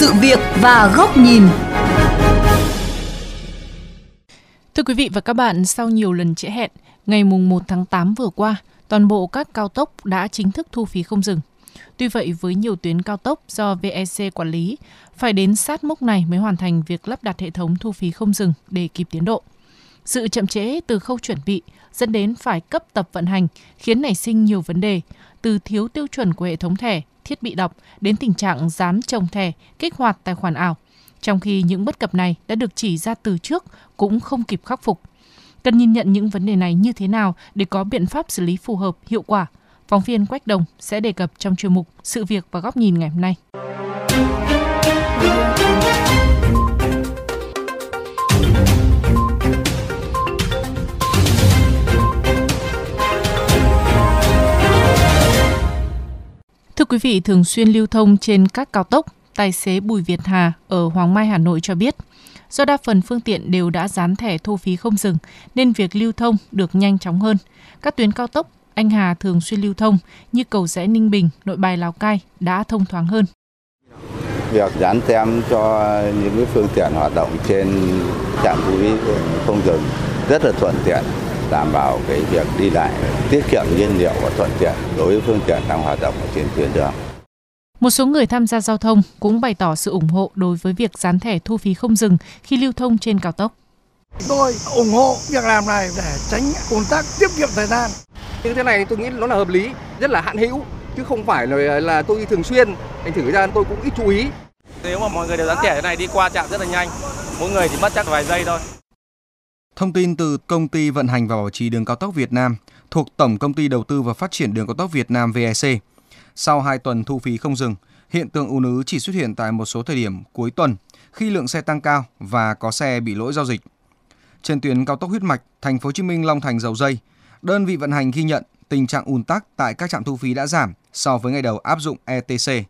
sự việc và góc nhìn. Thưa quý vị và các bạn, sau nhiều lần trễ hẹn, ngày mùng 1 tháng 8 vừa qua, toàn bộ các cao tốc đã chính thức thu phí không dừng. Tuy vậy, với nhiều tuyến cao tốc do VEC quản lý, phải đến sát mốc này mới hoàn thành việc lắp đặt hệ thống thu phí không dừng để kịp tiến độ. Sự chậm trễ từ khâu chuẩn bị dẫn đến phải cấp tập vận hành khiến nảy sinh nhiều vấn đề, từ thiếu tiêu chuẩn của hệ thống thẻ, thiết bị đọc đến tình trạng dán trồng thẻ, kích hoạt tài khoản ảo. Trong khi những bất cập này đã được chỉ ra từ trước cũng không kịp khắc phục. Cần nhìn nhận những vấn đề này như thế nào để có biện pháp xử lý phù hợp, hiệu quả. Phóng viên Quách Đồng sẽ đề cập trong chuyên mục Sự việc và góc nhìn ngày hôm nay. Quý vị, thường xuyên lưu thông trên các cao tốc, tài xế Bùi Việt Hà ở Hoàng Mai, Hà Nội cho biết, do đa phần phương tiện đều đã dán thẻ thu phí không dừng nên việc lưu thông được nhanh chóng hơn. Các tuyến cao tốc anh Hà thường xuyên lưu thông như cầu rẽ Ninh Bình, Nội Bài Lào Cai đã thông thoáng hơn. Việc dán tem cho những phương tiện hoạt động trên trạm thu phí không dừng rất là thuận tiện đảm bảo cái việc đi lại tiết kiệm nhiên liệu và thuận tiện đối với phương tiện đang hoạt động ở trên tuyến đường. Một số người tham gia giao thông cũng bày tỏ sự ủng hộ đối với việc dán thẻ thu phí không dừng khi lưu thông trên cao tốc. Tôi ủng hộ việc làm này để tránh ùn tắc, tiết kiệm thời gian. Như thế này tôi nghĩ nó là hợp lý, rất là hạn hữu chứ không phải là là tôi đi thường xuyên. Thành thử ra tôi cũng ít chú ý. Nếu mà mọi người đều dán thẻ thế này đi qua trạm rất là nhanh, mỗi người chỉ mất chắc vài giây thôi. Thông tin từ Công ty vận hành và bảo trì đường cao tốc Việt Nam thuộc Tổng Công ty Đầu tư và Phát triển đường cao tốc Việt Nam VEC. Sau 2 tuần thu phí không dừng, hiện tượng ùn ứ chỉ xuất hiện tại một số thời điểm cuối tuần khi lượng xe tăng cao và có xe bị lỗi giao dịch. Trên tuyến cao tốc huyết mạch Thành phố Hồ Chí Minh Long Thành Dầu Dây, đơn vị vận hành ghi nhận tình trạng ùn tắc tại các trạm thu phí đã giảm so với ngày đầu áp dụng ETC.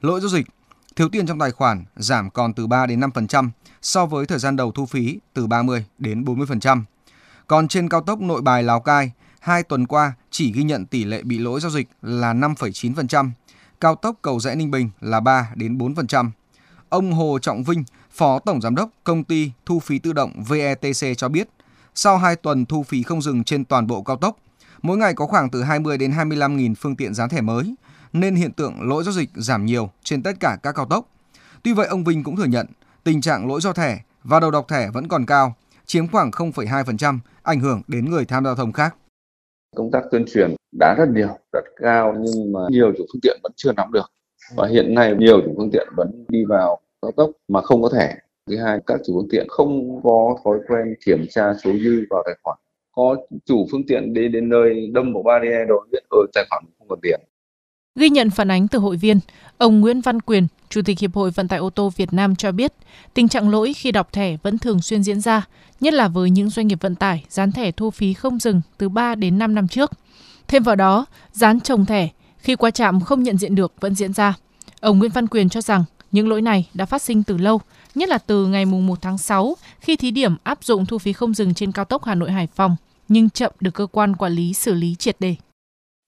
Lỗi giao dịch, thiếu tiền trong tài khoản giảm còn từ 3 đến 5% so với thời gian đầu thu phí từ 30 đến 40%. Còn trên cao tốc Nội Bài Lào Cai, hai tuần qua chỉ ghi nhận tỷ lệ bị lỗi giao dịch là 5,9%, cao tốc cầu rẽ Ninh Bình là 3 đến 4%. Ông Hồ Trọng Vinh, Phó Tổng Giám đốc Công ty Thu phí tự động VETC cho biết, sau 2 tuần thu phí không dừng trên toàn bộ cao tốc, mỗi ngày có khoảng từ 20 đến 25 nghìn phương tiện dán thẻ mới, nên hiện tượng lỗi giao dịch giảm nhiều trên tất cả các cao tốc. Tuy vậy, ông Vinh cũng thừa nhận tình trạng lỗi do thẻ và đầu độc thẻ vẫn còn cao, chiếm khoảng 0,2%, ảnh hưởng đến người tham gia giao thông khác. Công tác tuyên truyền đã rất nhiều, rất cao nhưng mà nhiều chủ phương tiện vẫn chưa nắm được. Và hiện nay nhiều chủ phương tiện vẫn đi vào cao tốc mà không có thẻ. Thứ hai, các chủ phương tiện không có thói quen kiểm tra số dư vào tài khoản. Có chủ phương tiện đi đến nơi đâm một barrier rồi biết ở tài khoản không còn tiền. Ghi nhận phản ánh từ hội viên, ông Nguyễn Văn Quyền, Chủ tịch Hiệp hội Vận tải ô tô Việt Nam cho biết, tình trạng lỗi khi đọc thẻ vẫn thường xuyên diễn ra, nhất là với những doanh nghiệp vận tải dán thẻ thu phí không dừng từ 3 đến 5 năm trước. Thêm vào đó, dán trồng thẻ khi qua trạm không nhận diện được vẫn diễn ra. Ông Nguyễn Văn Quyền cho rằng những lỗi này đã phát sinh từ lâu, nhất là từ ngày 1 tháng 6 khi thí điểm áp dụng thu phí không dừng trên cao tốc Hà Nội Hải Phòng, nhưng chậm được cơ quan quản lý xử lý triệt đề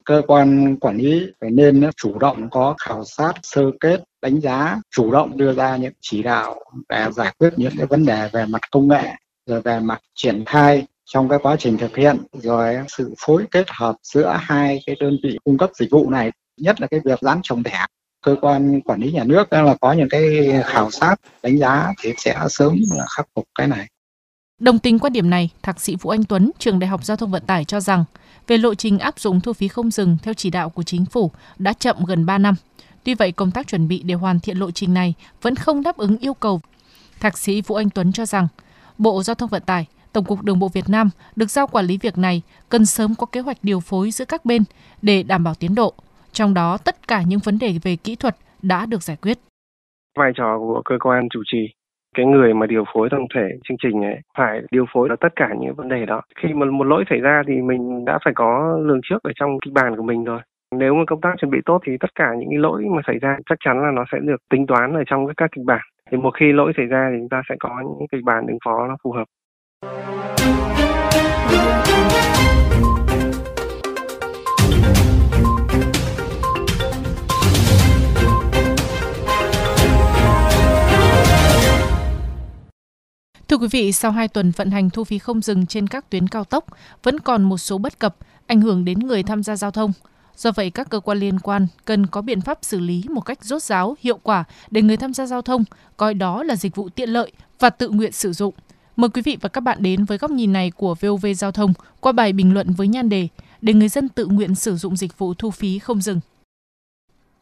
cơ quan quản lý phải nên chủ động có khảo sát, sơ kết, đánh giá, chủ động đưa ra những chỉ đạo để giải quyết những cái vấn đề về mặt công nghệ, rồi về mặt triển khai trong cái quá trình thực hiện, rồi sự phối kết hợp giữa hai cái đơn vị cung cấp dịch vụ này, nhất là cái việc dán trồng thẻ. Cơ quan quản lý nhà nước là có những cái khảo sát, đánh giá thì sẽ sớm là khắc phục cái này. Đồng tình quan điểm này, Thạc sĩ Vũ Anh Tuấn, trường Đại học Giao thông Vận tải cho rằng, về lộ trình áp dụng thu phí không dừng theo chỉ đạo của chính phủ đã chậm gần 3 năm. Tuy vậy, công tác chuẩn bị để hoàn thiện lộ trình này vẫn không đáp ứng yêu cầu. Thạc sĩ Vũ Anh Tuấn cho rằng, Bộ Giao thông Vận tải, Tổng cục Đường bộ Việt Nam được giao quản lý việc này cần sớm có kế hoạch điều phối giữa các bên để đảm bảo tiến độ. Trong đó, tất cả những vấn đề về kỹ thuật đã được giải quyết. Vai trò của cơ quan chủ trì cái người mà điều phối tổng thể chương trình ấy, phải điều phối được tất cả những vấn đề đó. Khi mà một lỗi xảy ra thì mình đã phải có lường trước ở trong kịch bản của mình rồi. Nếu mà công tác chuẩn bị tốt thì tất cả những cái lỗi mà xảy ra chắc chắn là nó sẽ được tính toán ở trong các kịch bản. Thì một khi lỗi xảy ra thì chúng ta sẽ có những kịch bản ứng phó nó phù hợp. Quý vị, sau 2 tuần vận hành thu phí không dừng trên các tuyến cao tốc, vẫn còn một số bất cập ảnh hưởng đến người tham gia giao thông. Do vậy, các cơ quan liên quan cần có biện pháp xử lý một cách rốt ráo, hiệu quả để người tham gia giao thông coi đó là dịch vụ tiện lợi và tự nguyện sử dụng. Mời quý vị và các bạn đến với góc nhìn này của VOV Giao thông qua bài bình luận với nhan đề để người dân tự nguyện sử dụng dịch vụ thu phí không dừng.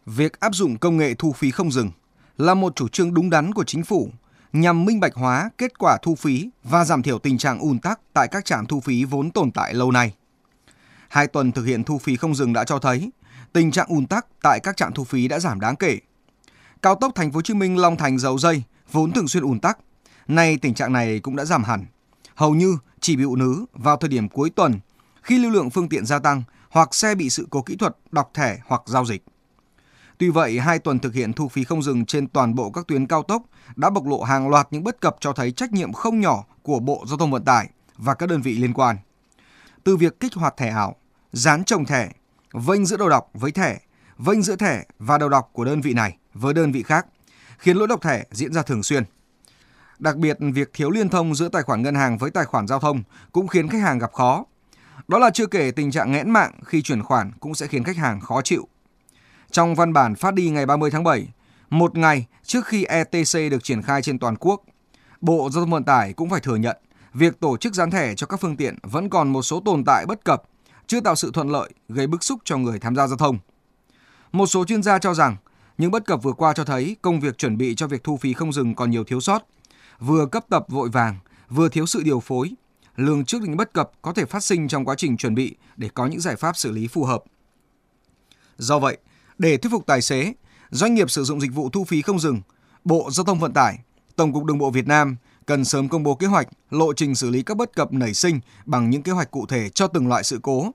Việc áp dụng công nghệ thu phí không dừng là một chủ trương đúng đắn của chính phủ nhằm minh bạch hóa kết quả thu phí và giảm thiểu tình trạng ùn tắc tại các trạm thu phí vốn tồn tại lâu nay. Hai tuần thực hiện thu phí không dừng đã cho thấy tình trạng ùn tắc tại các trạm thu phí đã giảm đáng kể. Cao tốc Thành phố Hồ Chí Minh Long Thành Dầu Dây vốn thường xuyên ùn tắc, nay tình trạng này cũng đã giảm hẳn. Hầu như chỉ bị ùn ứ vào thời điểm cuối tuần khi lưu lượng phương tiện gia tăng hoặc xe bị sự cố kỹ thuật, đọc thẻ hoặc giao dịch. Tuy vậy, hai tuần thực hiện thu phí không dừng trên toàn bộ các tuyến cao tốc đã bộc lộ hàng loạt những bất cập cho thấy trách nhiệm không nhỏ của Bộ Giao thông Vận tải và các đơn vị liên quan. Từ việc kích hoạt thẻ ảo, dán trồng thẻ, vênh giữa đầu đọc với thẻ, vênh giữa thẻ và đầu đọc của đơn vị này với đơn vị khác, khiến lỗi đọc thẻ diễn ra thường xuyên. Đặc biệt, việc thiếu liên thông giữa tài khoản ngân hàng với tài khoản giao thông cũng khiến khách hàng gặp khó. Đó là chưa kể tình trạng nghẽn mạng khi chuyển khoản cũng sẽ khiến khách hàng khó chịu. Trong văn bản phát đi ngày 30 tháng 7, một ngày trước khi ETC được triển khai trên toàn quốc, Bộ Giao thông Vận tải cũng phải thừa nhận việc tổ chức dán thẻ cho các phương tiện vẫn còn một số tồn tại bất cập, chưa tạo sự thuận lợi, gây bức xúc cho người tham gia giao thông. Một số chuyên gia cho rằng những bất cập vừa qua cho thấy công việc chuẩn bị cho việc thu phí không dừng còn nhiều thiếu sót, vừa cấp tập vội vàng, vừa thiếu sự điều phối, lường trước những bất cập có thể phát sinh trong quá trình chuẩn bị để có những giải pháp xử lý phù hợp. Do vậy, để thuyết phục tài xế, doanh nghiệp sử dụng dịch vụ thu phí không dừng, Bộ Giao thông Vận tải, Tổng cục Đường bộ Việt Nam cần sớm công bố kế hoạch, lộ trình xử lý các bất cập nảy sinh bằng những kế hoạch cụ thể cho từng loại sự cố.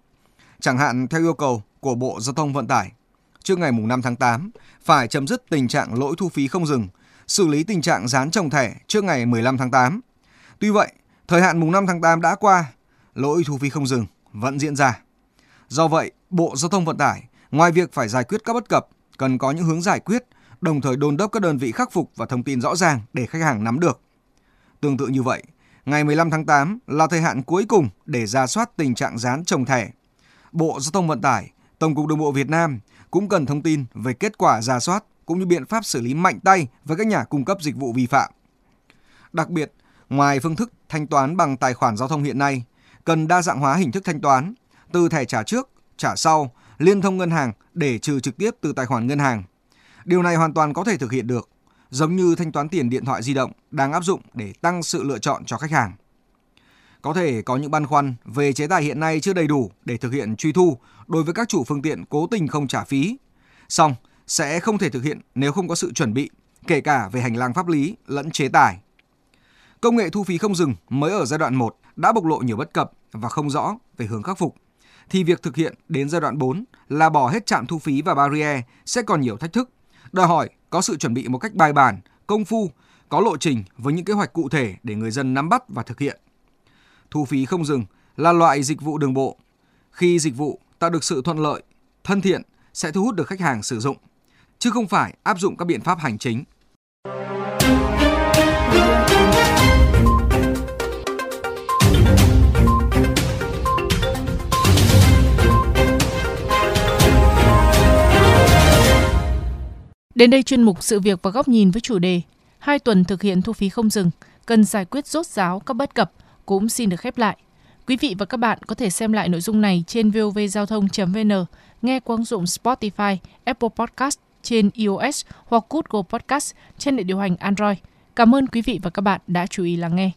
Chẳng hạn theo yêu cầu của Bộ Giao thông Vận tải, trước ngày 5 tháng 8 phải chấm dứt tình trạng lỗi thu phí không dừng, xử lý tình trạng dán trồng thẻ trước ngày 15 tháng 8. Tuy vậy, thời hạn mùng 5 tháng 8 đã qua, lỗi thu phí không dừng vẫn diễn ra. Do vậy, Bộ Giao thông Vận tải Ngoài việc phải giải quyết các bất cập, cần có những hướng giải quyết, đồng thời đôn đốc các đơn vị khắc phục và thông tin rõ ràng để khách hàng nắm được. Tương tự như vậy, ngày 15 tháng 8 là thời hạn cuối cùng để ra soát tình trạng dán trồng thẻ. Bộ Giao thông Vận tải, Tổng cục Đường bộ Việt Nam cũng cần thông tin về kết quả ra soát cũng như biện pháp xử lý mạnh tay với các nhà cung cấp dịch vụ vi phạm. Đặc biệt, ngoài phương thức thanh toán bằng tài khoản giao thông hiện nay, cần đa dạng hóa hình thức thanh toán, từ thẻ trả trước, trả sau liên thông ngân hàng để trừ trực tiếp từ tài khoản ngân hàng. Điều này hoàn toàn có thể thực hiện được, giống như thanh toán tiền điện thoại di động đang áp dụng để tăng sự lựa chọn cho khách hàng. Có thể có những băn khoăn về chế tài hiện nay chưa đầy đủ để thực hiện truy thu đối với các chủ phương tiện cố tình không trả phí. Song sẽ không thể thực hiện nếu không có sự chuẩn bị, kể cả về hành lang pháp lý lẫn chế tài. Công nghệ thu phí không dừng mới ở giai đoạn 1 đã bộc lộ nhiều bất cập và không rõ về hướng khắc phục thì việc thực hiện đến giai đoạn 4 là bỏ hết trạm thu phí và barrier sẽ còn nhiều thách thức, đòi hỏi có sự chuẩn bị một cách bài bản, công phu, có lộ trình với những kế hoạch cụ thể để người dân nắm bắt và thực hiện. Thu phí không dừng là loại dịch vụ đường bộ. Khi dịch vụ tạo được sự thuận lợi, thân thiện sẽ thu hút được khách hàng sử dụng, chứ không phải áp dụng các biện pháp hành chính Đến đây chuyên mục sự việc và góc nhìn với chủ đề hai tuần thực hiện thu phí không dừng, cần giải quyết rốt ráo các bất cập cũng xin được khép lại. Quý vị và các bạn có thể xem lại nội dung này trên vovgiao thông.vn, nghe qua ứng dụng Spotify, Apple Podcast trên iOS hoặc Google Podcast trên hệ điều hành Android. Cảm ơn quý vị và các bạn đã chú ý lắng nghe.